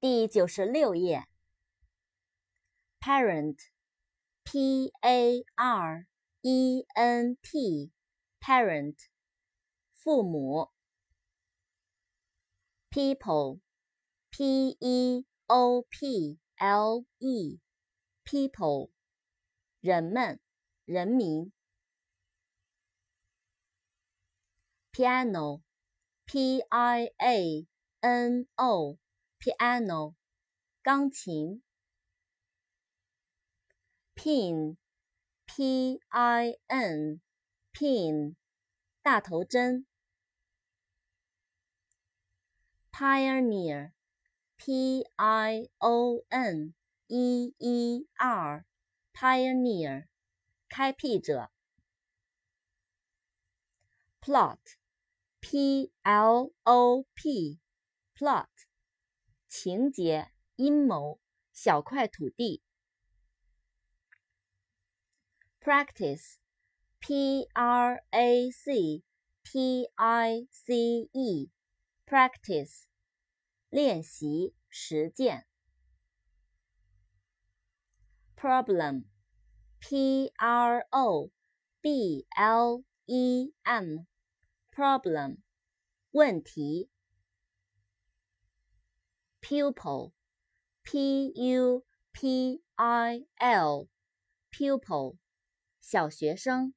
第九十六页。parent，p a r e n t，parent，父母。people，p e o p l e，people，人们，人民。；piano，p i a n o o，piano，钢琴。pin，p-i-n，pin，大头针。pioneer，p-i-o-n-e-e-r，pioneer，开辟者。plot，p-l-o-p，plot， 情节、阴谋、小块土地。practice, p r a c t i c e, practice, 练习、实践。problem, p r o b l e m, problem, 问题。pupil, p u p i l, pupil. 小学生。